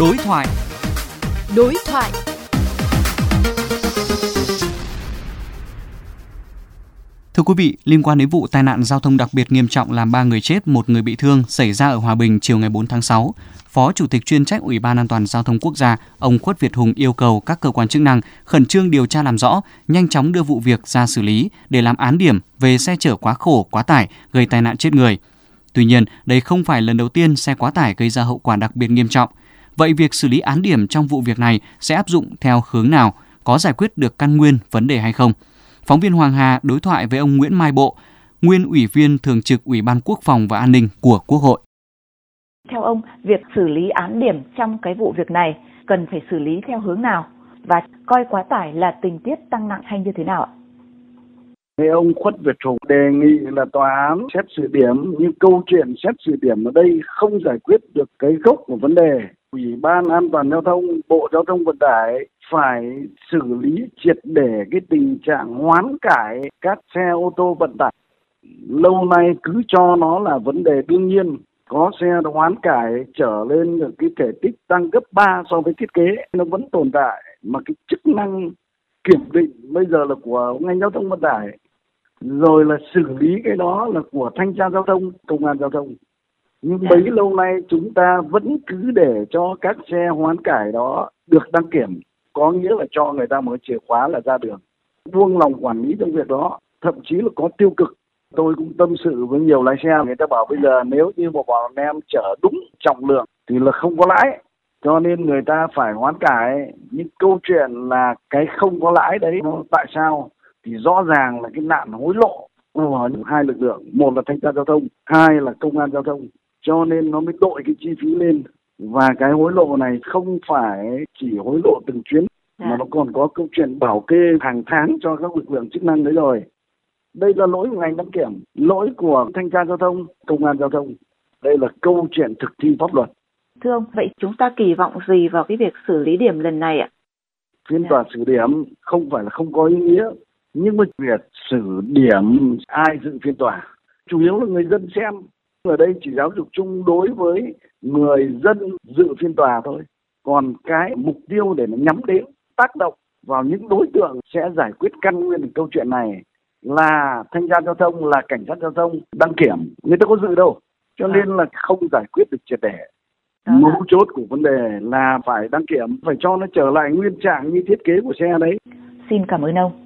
Đối thoại. Đối thoại. Thưa quý vị, liên quan đến vụ tai nạn giao thông đặc biệt nghiêm trọng làm 3 người chết, một người bị thương xảy ra ở Hòa Bình chiều ngày 4 tháng 6, Phó Chủ tịch chuyên trách Ủy ban An toàn giao thông quốc gia, ông Khuất Việt Hùng yêu cầu các cơ quan chức năng khẩn trương điều tra làm rõ, nhanh chóng đưa vụ việc ra xử lý để làm án điểm về xe chở quá khổ, quá tải gây tai nạn chết người. Tuy nhiên, đây không phải lần đầu tiên xe quá tải gây ra hậu quả đặc biệt nghiêm trọng. Vậy việc xử lý án điểm trong vụ việc này sẽ áp dụng theo hướng nào? Có giải quyết được căn nguyên vấn đề hay không? Phóng viên Hoàng Hà đối thoại với ông Nguyễn Mai Bộ, nguyên ủy viên thường trực Ủy ban Quốc phòng và An ninh của Quốc hội. Theo ông, việc xử lý án điểm trong cái vụ việc này cần phải xử lý theo hướng nào và coi quá tải là tình tiết tăng nặng hay như thế nào ạ? Thế ông Khuất Việt Hùng đề nghị là tòa án xét xử điểm nhưng câu chuyện xét xử điểm ở đây không giải quyết được cái gốc của vấn đề. Ủy ban an toàn giao thông, Bộ Giao thông Vận tải phải xử lý triệt để cái tình trạng hoán cải các xe ô tô vận tải. Lâu nay cứ cho nó là vấn đề đương nhiên có xe hoán cải trở lên được cái thể tích tăng gấp 3 so với thiết kế nó vẫn tồn tại mà cái chức năng kiểm định bây giờ là của ngành giao thông vận tải rồi là xử lý cái đó là của thanh tra giao thông công an giao thông nhưng bấy lâu nay chúng ta vẫn cứ để cho các xe hoán cải đó được đăng kiểm, có nghĩa là cho người ta mở chìa khóa là ra đường. Buông lòng quản lý trong việc đó, thậm chí là có tiêu cực. Tôi cũng tâm sự với nhiều lái xe, người ta bảo bây giờ nếu như một bọn em chở đúng trọng lượng thì là không có lãi. Cho nên người ta phải hoán cải. Nhưng câu chuyện là cái không có lãi đấy, nó tại sao? Thì rõ ràng là cái nạn hối lộ của hai lực lượng. Một là thanh tra giao thông, hai là công an giao thông cho nên nó mới đội cái chi phí lên. Và cái hối lộ này không phải chỉ hối lộ từng chuyến mà dạ. nó còn có câu chuyện bảo kê hàng tháng cho các lực lượng chức năng đấy rồi. Đây là lỗi của ngành đăng kiểm lỗi của thanh tra giao thông công an giao thông. Đây là câu chuyện thực thi pháp luật. Thưa ông vậy chúng ta kỳ vọng gì vào cái việc xử lý điểm lần này ạ? Phiên tòa xử điểm không phải là không có ý nghĩa nhưng mà việc xử điểm ai dự phiên tòa chủ yếu là người dân xem ở đây chỉ giáo dục chung đối với người dân dự phiên tòa thôi. Còn cái mục tiêu để nó nhắm đến tác động vào những đối tượng sẽ giải quyết căn nguyên câu chuyện này là thanh tra giao thông là cảnh sát giao thông đăng kiểm. Người ta có dự đâu. Cho nên là không giải quyết được triệt để. Mấu chốt của vấn đề là phải đăng kiểm phải cho nó trở lại nguyên trạng như thiết kế của xe đấy. Xin cảm ơn ông